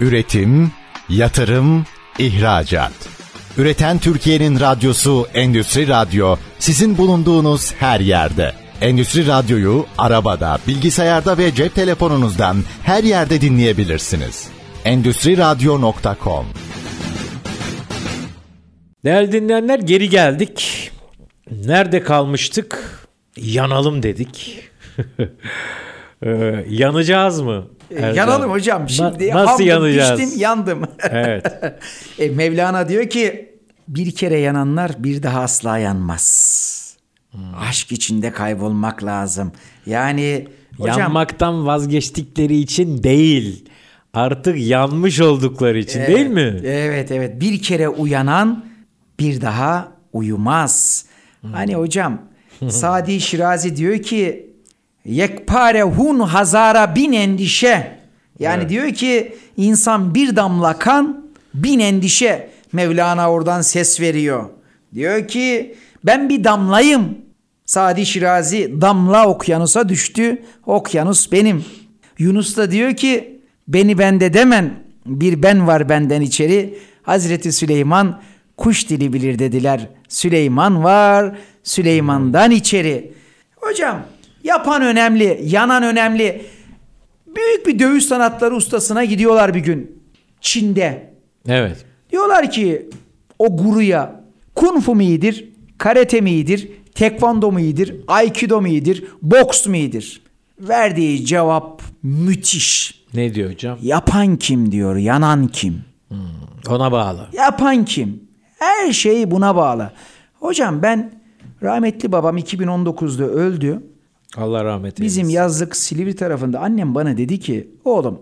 Üretim, yatırım, ihracat. Üreten Türkiye'nin radyosu Endüstri Radyo sizin bulunduğunuz her yerde. Endüstri Radyo'yu arabada, bilgisayarda ve cep telefonunuzdan her yerde dinleyebilirsiniz. Endüstri Radyo.com Değerli dinleyenler geri geldik. Nerede kalmıştık? Yanalım dedik. Ee, yanacağız mı? Erdem? Yanalım hocam. Şimdi Na- nasıl yanacağız? piştim, yandım. Evet. e, Mevlana diyor ki bir kere yananlar bir daha asla yanmaz. Hmm. Aşk içinde kaybolmak lazım. Yani hocam Yanmaktan vazgeçtikleri için değil. Artık yanmış oldukları için değil mi? Evet evet bir kere uyanan bir daha uyumaz. Hmm. Hani hocam Sadi Şirazi diyor ki yekpare hun hazara bin endişe. Yani diyor ki insan bir damla kan bin endişe. Mevlana oradan ses veriyor. Diyor ki ben bir damlayım. Sadi Şirazi damla okyanusa düştü. Okyanus benim. Yunus da diyor ki beni bende demen bir ben var benden içeri. Hazreti Süleyman kuş dili bilir dediler. Süleyman var Süleyman'dan içeri. Hocam yapan önemli, yanan önemli. Büyük bir dövüş sanatları ustasına gidiyorlar bir gün. Çin'de. Evet. Diyorlar ki o guruya kung fu mu iyidir, karate mi iyidir, tekvando mu iyidir, aikido mu iyidir, boks mu iyidir? Verdiği cevap müthiş. Ne diyor hocam? Yapan kim diyor, yanan kim? Ona bağlı. Yapan kim? Her şey buna bağlı. Hocam ben rahmetli babam 2019'da öldü. Allah rahmet eylesin. Bizim yazlık Silivri tarafında annem bana dedi ki oğlum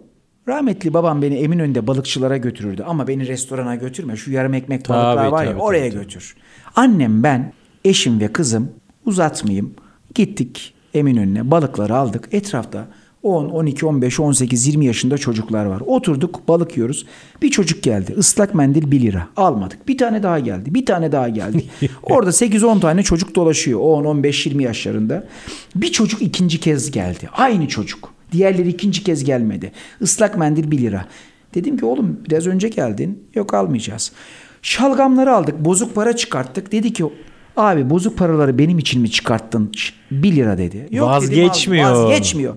rahmetli babam beni Eminönü'nde balıkçılara götürürdü ama beni restorana götürme şu yarım ekmek Tabii, balıklar var ya tabii, oraya tabii, götür. Annem ben eşim ve kızım uzatmayayım gittik Eminönü'ne balıkları aldık etrafta 10, 12, 15, 18, 20 yaşında çocuklar var. Oturduk balık yiyoruz. Bir çocuk geldi. Islak mendil 1 lira. Almadık. Bir tane daha geldi. Bir tane daha geldi. Orada 8-10 tane çocuk dolaşıyor. 10, 15, 20 yaşlarında. Bir çocuk ikinci kez geldi. Aynı çocuk. Diğerleri ikinci kez gelmedi. Islak mendil 1 lira. Dedim ki oğlum biraz önce geldin. Yok almayacağız. Şalgamları aldık. Bozuk para çıkarttık. Dedi ki abi bozuk paraları benim için mi çıkarttın? 1 lira dedi. Yok dedim, Vazgeçmiyor. "Al." Vazgeçmiyor.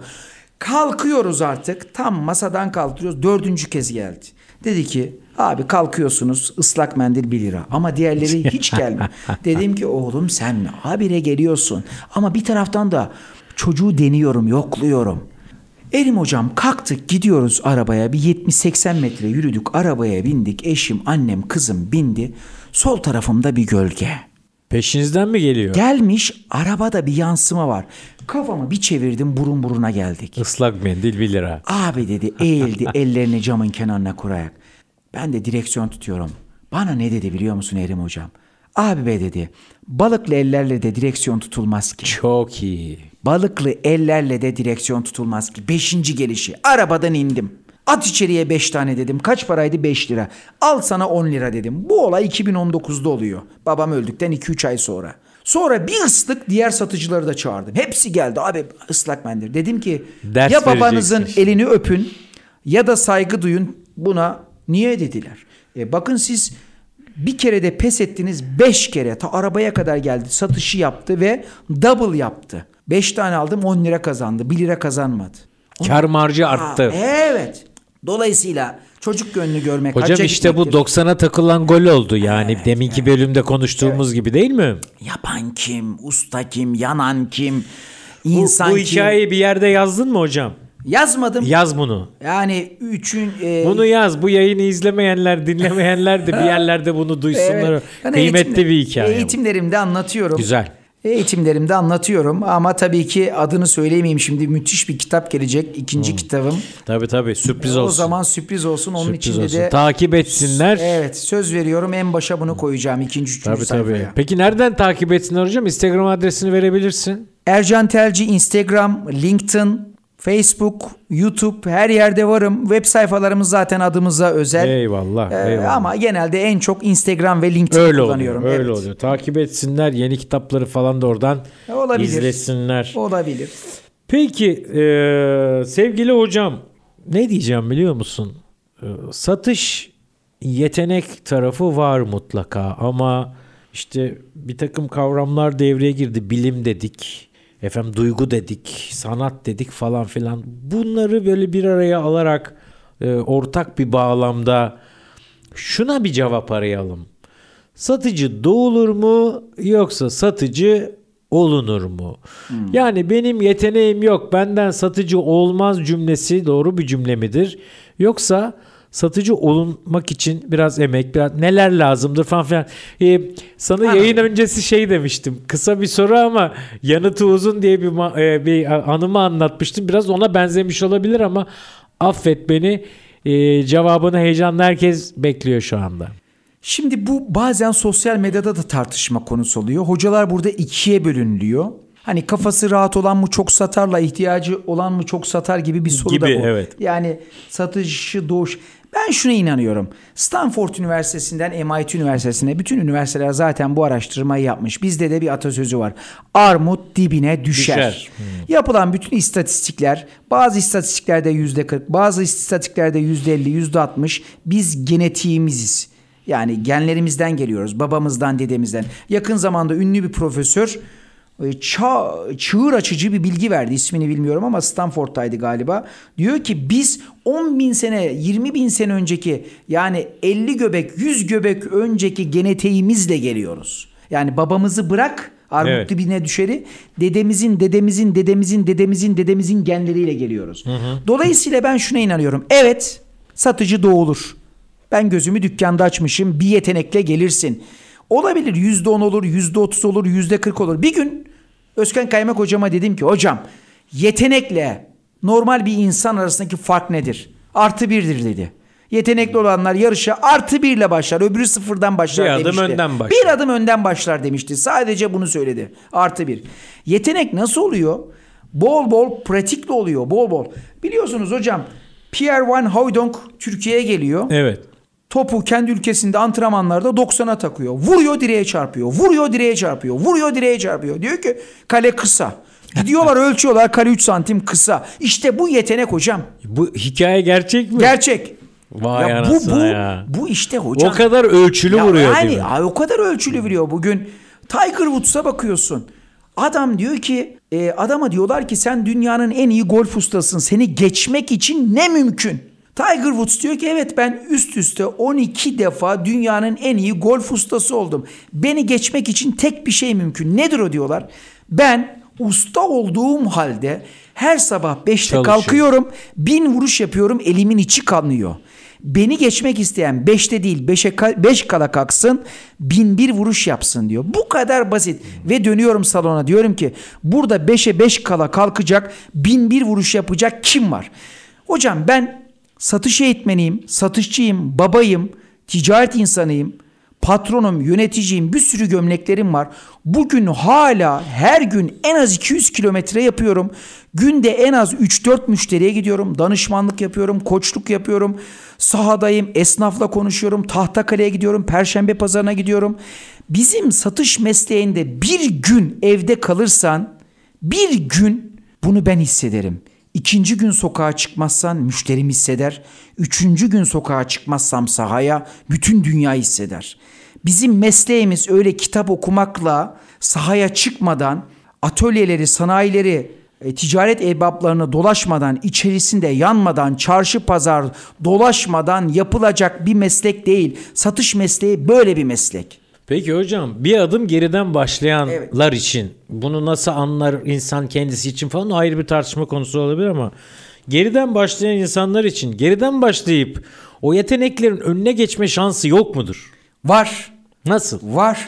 Kalkıyoruz artık. Tam masadan kalkıyoruz. Dördüncü kez geldi. Dedi ki abi kalkıyorsunuz ıslak mendil 1 lira ama diğerleri hiç gelmiyor. Dedim ki oğlum sen habire geliyorsun ama bir taraftan da çocuğu deniyorum yokluyorum. Erim hocam kalktık gidiyoruz arabaya bir 70-80 metre yürüdük arabaya bindik eşim annem kızım bindi sol tarafımda bir gölge. Peşinizden mi geliyor? Gelmiş arabada bir yansıma var. Kafamı bir çevirdim burun buruna geldik. Islak mendil 1 lira. Abi dedi eğildi ellerini camın kenarına koyarak. Ben de direksiyon tutuyorum. Bana ne dedi biliyor musun Erim hocam? Abi be dedi. Balıklı ellerle de direksiyon tutulmaz ki. Çok iyi. Balıklı ellerle de direksiyon tutulmaz ki. Beşinci gelişi. Arabadan indim. At içeriye beş tane dedim. Kaç paraydı? Beş lira. Al sana on lira dedim. Bu olay 2019'da oluyor. Babam öldükten 2-3 ay sonra. Sonra bir ıslık diğer satıcıları da çağırdım. Hepsi geldi. Abi ıslak mendil. Dedim ki Ders ya babanızın elini öpün ya da saygı duyun. Buna niye dediler? E, bakın siz bir kere de pes ettiniz beş kere ta arabaya kadar geldi satışı yaptı ve double yaptı. Beş tane aldım 10 lira kazandı 1 lira kazanmadı. Kar marjı Aa, arttı. evet. Dolayısıyla çocuk gönlü görmek Hocam işte bu gitmektir. 90'a takılan gol oldu yani deminki bölümde konuştuğumuz gibi değil mi? Yapan kim, usta kim, yanan kim, Bu, insan bu kim? hikayeyi bir yerde yazdın mı hocam? Yazmadım. Yaz bunu. Yani üçün... e, Bunu yaz. Bu yayını izlemeyenler, dinlemeyenler de bir yerlerde bunu duysunlar. Evet. Kıymetli eğitim- bir hikaye. bu. Eğitimlerimde anlatıyorum. Güzel. Eğitimlerimde anlatıyorum ama tabii ki adını söylemeyeyim şimdi müthiş bir kitap gelecek ikinci kitabım. Tabii tabii sürpriz olsun. O zaman sürpriz olsun onun sürpriz içinde olsun. de Takip etsinler. evet söz veriyorum en başa bunu koyacağım ikinci üçüncü Tabii tabii. sayfaya. Peki nereden takip etsinler hocam? Instagram adresini verebilirsin. Ercan Telci Instagram, LinkedIn, Facebook, YouTube her yerde varım. Web sayfalarımız zaten adımıza özel. Eyvallah. Ee, eyvallah. ama genelde en çok Instagram ve LinkedIn Öyle kullanıyorum. oluyor. Öyle Evet. oluyor. Takip etsinler. Yeni kitapları falan da oradan Olabilir. izlesinler. Olabilir. Peki e, sevgili hocam ne diyeceğim biliyor musun? E, satış yetenek tarafı var mutlaka ama işte bir takım kavramlar devreye girdi. Bilim dedik, efendim duygu dedik, sanat dedik falan filan. Bunları böyle bir araya alarak e, ortak bir bağlamda şuna bir cevap arayalım. Satıcı doğulur mu yoksa satıcı olunur mu? Yani benim yeteneğim yok benden satıcı olmaz cümlesi doğru bir cümle midir? Yoksa satıcı olunmak için biraz emek, biraz neler lazımdır falan filan. Ee, sana Anladım. yayın öncesi şey demiştim. Kısa bir soru ama yanıtı uzun diye bir e, bir anımı anlatmıştım. Biraz ona benzemiş olabilir ama affet beni. Ee, cevabını heyecanla herkes bekliyor şu anda. Şimdi bu bazen sosyal medyada da tartışma konusu oluyor. Hocalar burada ikiye bölünülüyor. Hani kafası rahat olan mı çok satarla ihtiyacı olan mı çok satar gibi bir soru da Gibi, bu. evet. Yani satışı doğuş. Ben şuna inanıyorum. Stanford Üniversitesi'nden MIT Üniversitesi'ne bütün üniversiteler zaten bu araştırmayı yapmış. Bizde de bir atasözü var. Armut dibine düşer. Düşer. Yapılan bütün istatistikler bazı istatistiklerde yüzde 40 bazı istatistiklerde yüzde 50 yüzde 60 biz genetiğimiziz. Yani genlerimizden geliyoruz babamızdan dedemizden. Yakın zamanda ünlü bir profesör ça çığır açıcı bir bilgi verdi. İsmini bilmiyorum ama Stanford'taydı galiba. Diyor ki biz 10 bin sene 20 bin sene önceki yani 50 göbek 100 göbek önceki genetiğimizle geliyoruz. Yani babamızı bırak armut Evet. dibine düşeri dedemizin dedemizin dedemizin dedemizin dedemizin genleriyle geliyoruz. Dolayısıyla ben şuna inanıyorum. Evet satıcı doğulur. Ben gözümü dükkanda açmışım bir yetenekle gelirsin. Olabilir yüzde on olur, yüzde otuz olur, yüzde kırk olur. Bir gün Özkan Kaymak hocama dedim ki hocam yetenekle normal bir insan arasındaki fark nedir? Artı birdir dedi. Yetenekli olanlar yarışa artı birle başlar. Öbürü sıfırdan başlar Bir adım demişti. önden başlar. Bir adım önden başlar demişti. Sadece bunu söyledi. Artı bir. Yetenek nasıl oluyor? Bol bol pratikli oluyor. Bol bol. Biliyorsunuz hocam Pierre Van Hooydonk Türkiye'ye geliyor. Evet. Topu kendi ülkesinde antrenmanlarda 90'a takıyor. Vuruyor direğe çarpıyor. Vuruyor direğe çarpıyor. Vuruyor direğe çarpıyor. Diyor ki kale kısa. Gidiyorlar ölçüyorlar kale 3 santim kısa. İşte bu yetenek hocam. Bu hikaye gerçek mi? Gerçek. Vay ya bu, bu, ya. bu işte hocam. O kadar ölçülü Ya vuruyor yani, değil mi? abi o kadar ölçülü vuruyor. Bugün Tiger Woods'a bakıyorsun. Adam diyor ki e, adama diyorlar ki sen dünyanın en iyi golf ustasın. Seni geçmek için ne mümkün? Tiger Woods diyor ki evet ben üst üste 12 defa dünyanın en iyi golf ustası oldum. Beni geçmek için tek bir şey mümkün. Nedir o diyorlar? Ben usta olduğum halde her sabah 5'te Çalışıyorum. kalkıyorum. Bin vuruş yapıyorum elimin içi kanlıyor. Beni geçmek isteyen 5'te değil 5'e 5 kala kalksın bin bir vuruş yapsın diyor. Bu kadar basit. Ve dönüyorum salona diyorum ki burada 5'e 5 kala kalkacak bin bir vuruş yapacak kim var? Hocam ben satış eğitmeniyim, satışçıyım, babayım, ticaret insanıyım patronum, yöneticiyim, bir sürü gömleklerim var. Bugün hala her gün en az 200 kilometre yapıyorum. Günde en az 3-4 müşteriye gidiyorum. Danışmanlık yapıyorum, koçluk yapıyorum. Sahadayım, esnafla konuşuyorum. Tahtakale'ye gidiyorum, Perşembe pazarına gidiyorum. Bizim satış mesleğinde bir gün evde kalırsan bir gün bunu ben hissederim. İkinci gün sokağa çıkmazsan müşterim hisseder. Üçüncü gün sokağa çıkmazsam sahaya bütün dünya hisseder. Bizim mesleğimiz öyle kitap okumakla sahaya çıkmadan atölyeleri, sanayileri, e, ticaret erbaplarını dolaşmadan, içerisinde yanmadan, çarşı pazar dolaşmadan yapılacak bir meslek değil. Satış mesleği böyle bir meslek. Peki hocam bir adım geriden başlayanlar için bunu nasıl anlar insan kendisi için falan o ayrı bir tartışma konusu olabilir ama geriden başlayan insanlar için geriden başlayıp o yeteneklerin önüne geçme şansı yok mudur? Var. Nasıl? Var.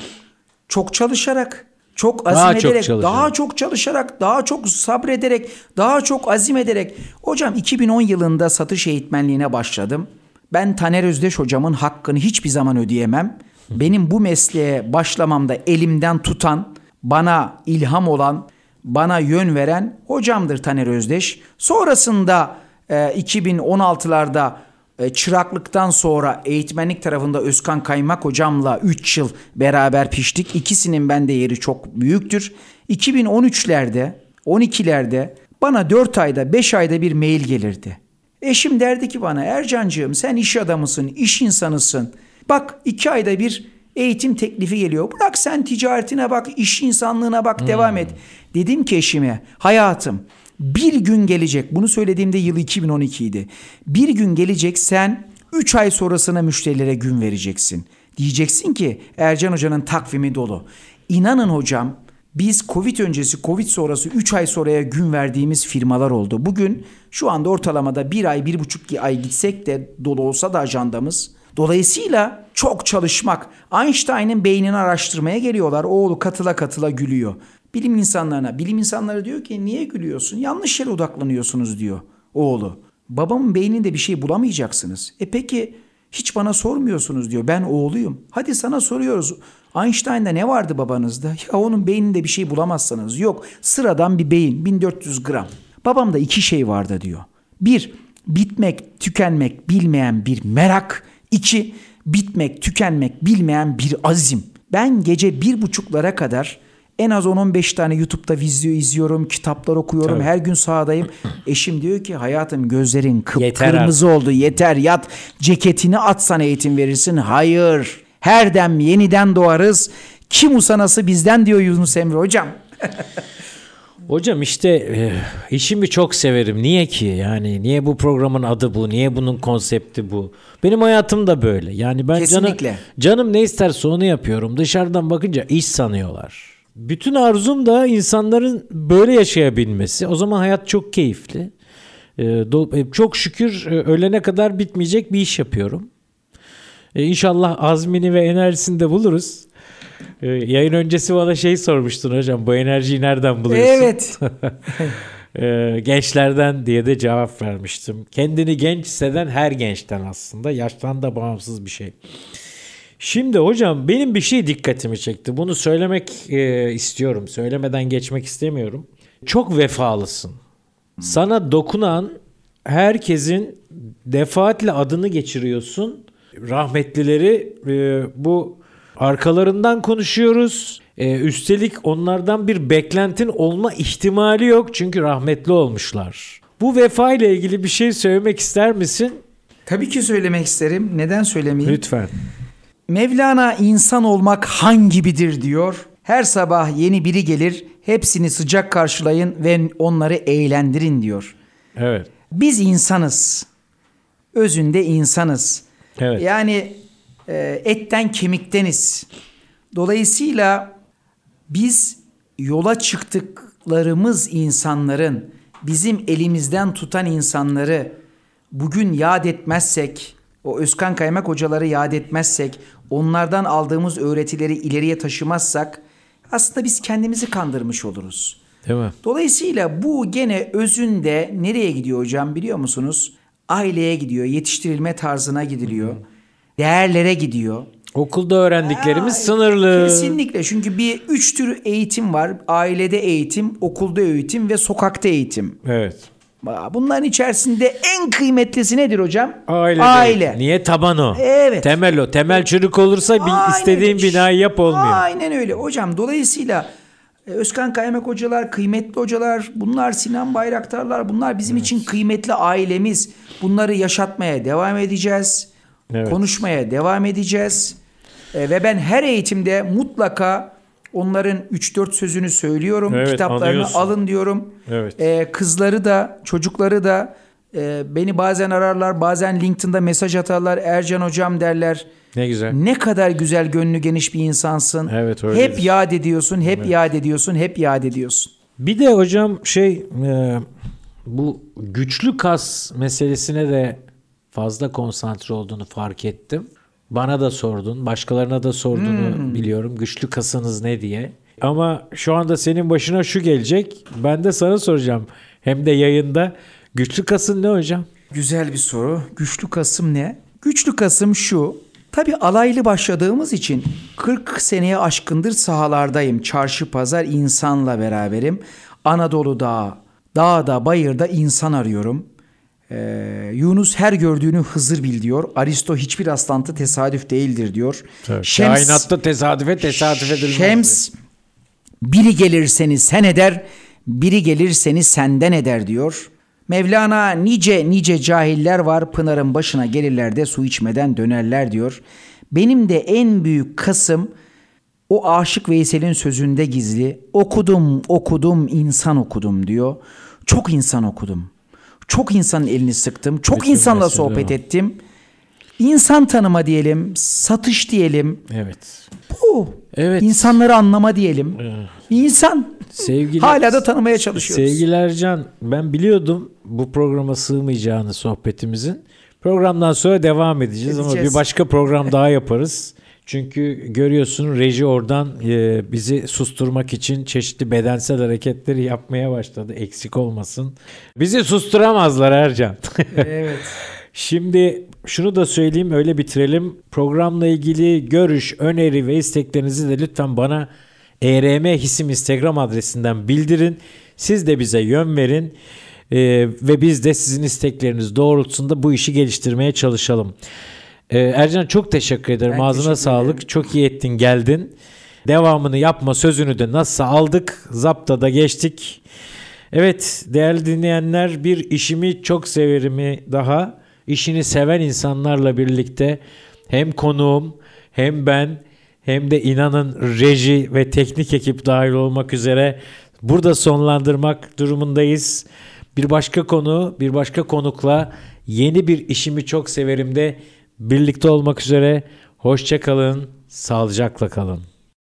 Çok çalışarak, çok azim Daha çok ederek, çalışarak. daha çok çalışarak, daha çok sabrederek, daha çok azim ederek. Hocam 2010 yılında satış eğitmenliğine başladım. Ben Taner Özdeş hocamın hakkını hiçbir zaman ödeyemem. Benim bu mesleğe başlamamda elimden tutan, bana ilham olan, bana yön veren hocamdır Taner Özdeş. Sonrasında e, 2016'larda e, çıraklıktan sonra eğitmenlik tarafında Özkan Kaymak hocamla 3 yıl beraber piştik. İkisinin bende yeri çok büyüktür. 2013'lerde, 12'lerde bana 4 ayda, 5 ayda bir mail gelirdi. Eşim derdi ki bana Ercancığım sen iş adamısın, iş insanısın. Bak 2 ayda bir eğitim teklifi geliyor. Bırak sen ticaretine bak, iş insanlığına bak, devam et. Dedim ki eşime hayatım bir gün gelecek. Bunu söylediğimde yıl 2012 idi. Bir gün gelecek sen 3 ay sonrasına müşterilere gün vereceksin. Diyeceksin ki Ercan Hoca'nın takvimi dolu. İnanın hocam biz Covid öncesi, Covid sonrası 3 ay sonraya gün verdiğimiz firmalar oldu. Bugün şu anda ortalamada 1 ay, 1,5 ay gitsek de dolu olsa da ajandamız. Dolayısıyla çok çalışmak. Einstein'ın beynini araştırmaya geliyorlar. Oğlu katıla katıla gülüyor. Bilim insanlarına, bilim insanları diyor ki niye gülüyorsun? Yanlış yere odaklanıyorsunuz diyor oğlu. Babamın beyninde bir şey bulamayacaksınız. E peki hiç bana sormuyorsunuz diyor. Ben oğluyum. Hadi sana soruyoruz. Einstein'da ne vardı babanızda? Ya onun beyninde bir şey bulamazsanız. Yok sıradan bir beyin 1400 gram. Babamda iki şey vardı diyor. Bir, bitmek, tükenmek bilmeyen bir merak. İki, bitmek, tükenmek bilmeyen bir azim. Ben gece bir buçuklara kadar en az 10-15 tane YouTube'da video izliyorum, kitaplar okuyorum, Tabii. her gün sahadayım. Eşim diyor ki hayatım gözlerin kıpkırmızı oldu yeter yat ceketini atsan eğitim verirsin. Hayır her dem yeniden doğarız. Kim usanası bizden diyor Yunus Emre hocam. Hocam işte e, işimi çok severim. Niye ki? Yani niye bu programın adı bu? Niye bunun konsepti bu? Benim hayatım da böyle. Yani ben canım, Kesinlikle. canım ne isterse onu yapıyorum. Dışarıdan bakınca iş sanıyorlar. Bütün arzum da insanların böyle yaşayabilmesi. O zaman hayat çok keyifli. E, do- e, çok şükür e, ölene kadar bitmeyecek bir iş yapıyorum. E, İnşallah azmini ve enerjisini de buluruz. E, yayın öncesi bana şey sormuştun hocam. Bu enerjiyi nereden buluyorsun? Evet. Ee, gençlerden diye de cevap vermiştim. Kendini genç hisseden her gençten aslında. Yaştan da bağımsız bir şey. Şimdi hocam benim bir şey dikkatimi çekti. Bunu söylemek e, istiyorum. Söylemeden geçmek istemiyorum. Çok vefalısın. Sana dokunan herkesin defaatle adını geçiriyorsun. Rahmetlileri e, bu arkalarından konuşuyoruz. E, üstelik onlardan bir beklentin olma ihtimali yok çünkü rahmetli olmuşlar. Bu vefa ile ilgili bir şey söylemek ister misin? Tabii ki söylemek isterim. Neden söylemeyeyim? Lütfen. Mevlana insan olmak hangibidir diyor. Her sabah yeni biri gelir, hepsini sıcak karşılayın ve onları eğlendirin diyor. Evet. Biz insanız. Özünde insanız. Evet. Yani e, etten kemikteniz. Dolayısıyla biz yola çıktıklarımız insanların, bizim elimizden tutan insanları bugün yad etmezsek, o Özkan Kaymak hocaları yad etmezsek, onlardan aldığımız öğretileri ileriye taşımazsak aslında biz kendimizi kandırmış oluruz. Değil mi? Dolayısıyla bu gene özünde nereye gidiyor hocam biliyor musunuz? Aileye gidiyor, yetiştirilme tarzına gidiliyor. Değerlere gidiyor. Okulda öğrendiklerimiz Ay, sınırlı. Kesinlikle çünkü bir üç tür eğitim var. Ailede eğitim, okulda eğitim ve sokakta eğitim. Evet. Bunların içerisinde en kıymetlisi nedir hocam? Aile. Aile. Niye taban o? Evet. Temel o. Temel çürük olursa bir Aynen istediğin öyle. binayı yap olmuyor. Aynen öyle hocam. Dolayısıyla e, Özkan Kaymak hocalar, kıymetli hocalar, bunlar Sinan Bayraktarlar, bunlar bizim için kıymetli ailemiz. Bunları yaşatmaya devam edeceğiz. Evet. Konuşmaya devam edeceğiz. E, ve ben her eğitimde mutlaka onların 3-4 sözünü söylüyorum. Evet, Kitaplarını anıyorsun. alın diyorum. Evet. E, kızları da, çocukları da e, beni bazen ararlar, bazen LinkedIn'da mesaj atarlar. Ercan hocam derler. Ne güzel. Ne kadar güzel gönlü geniş bir insansın. Evet, öyledir. Hep yad ediyorsun, hep yad ediyorsun, hep yad ediyorsun. Bir de hocam şey e, bu güçlü kas meselesine de fazla konsantre olduğunu fark ettim. Bana da sordun, başkalarına da sorduğunu Hmm. biliyorum. Güçlü kasınız ne diye. Ama şu anda senin başına şu gelecek. Ben de sana soracağım. Hem de yayında. Güçlü kasın ne hocam? Güzel bir soru. Güçlü Kasım ne? Güçlü Kasım şu. Tabii alaylı başladığımız için 40 seneye aşkındır sahalardayım. Çarşı pazar insanla beraberim. Anadolu'da, dağda, bayırda insan arıyorum. Ee, Yunus her gördüğünü Hızır bil diyor. Aristo hiçbir rastlantı tesadüf değildir diyor. Kainatta tesadüfe tesadüf edilmez. Şems biri gelir seni sen eder, biri gelir seni senden eder diyor. Mevlana nice nice cahiller var pınarın başına gelirler de su içmeden dönerler diyor. Benim de en büyük kasım o aşık Veysel'in sözünde gizli. Okudum okudum insan okudum diyor. Çok insan okudum. Çok insanın elini sıktım. Çok Bütün insanla mesele sohbet o. ettim. İnsan tanıma diyelim, satış diyelim. Evet. Bu. Evet. İnsanları anlama diyelim. İnsan. Sevgili Hala da tanımaya çalışıyoruz. Sevgili Ercan, ben biliyordum bu programa sığmayacağını sohbetimizin. Programdan sonra devam edeceğiz, ama Edeceğiz. bir başka program daha yaparız. Çünkü görüyorsun reji oradan e, bizi susturmak için çeşitli bedensel hareketleri yapmaya başladı. Eksik olmasın. Bizi susturamazlar Ercan. Evet. Şimdi şunu da söyleyeyim öyle bitirelim. Programla ilgili görüş, öneri ve isteklerinizi de lütfen bana ERM Hisim Instagram adresinden bildirin. Siz de bize yön verin. Ee, ve biz de sizin istekleriniz doğrultusunda bu işi geliştirmeye çalışalım. Ee, Ercan çok teşekkür ederim. Ben Ağzına teşekkür sağlık. ederim. Çok iyi ettin geldin. Devamını yapma sözünü de nasıl aldık? Zapta da geçtik. Evet değerli dinleyenler bir işimi çok severimi daha işini seven insanlarla birlikte hem konuğum hem ben hem de inanın reji ve teknik ekip dahil olmak üzere burada sonlandırmak durumundayız. Bir başka konu, bir başka konukla yeni bir işimi çok severim de birlikte olmak üzere. Hoşça kalın, sağlıcakla kalın.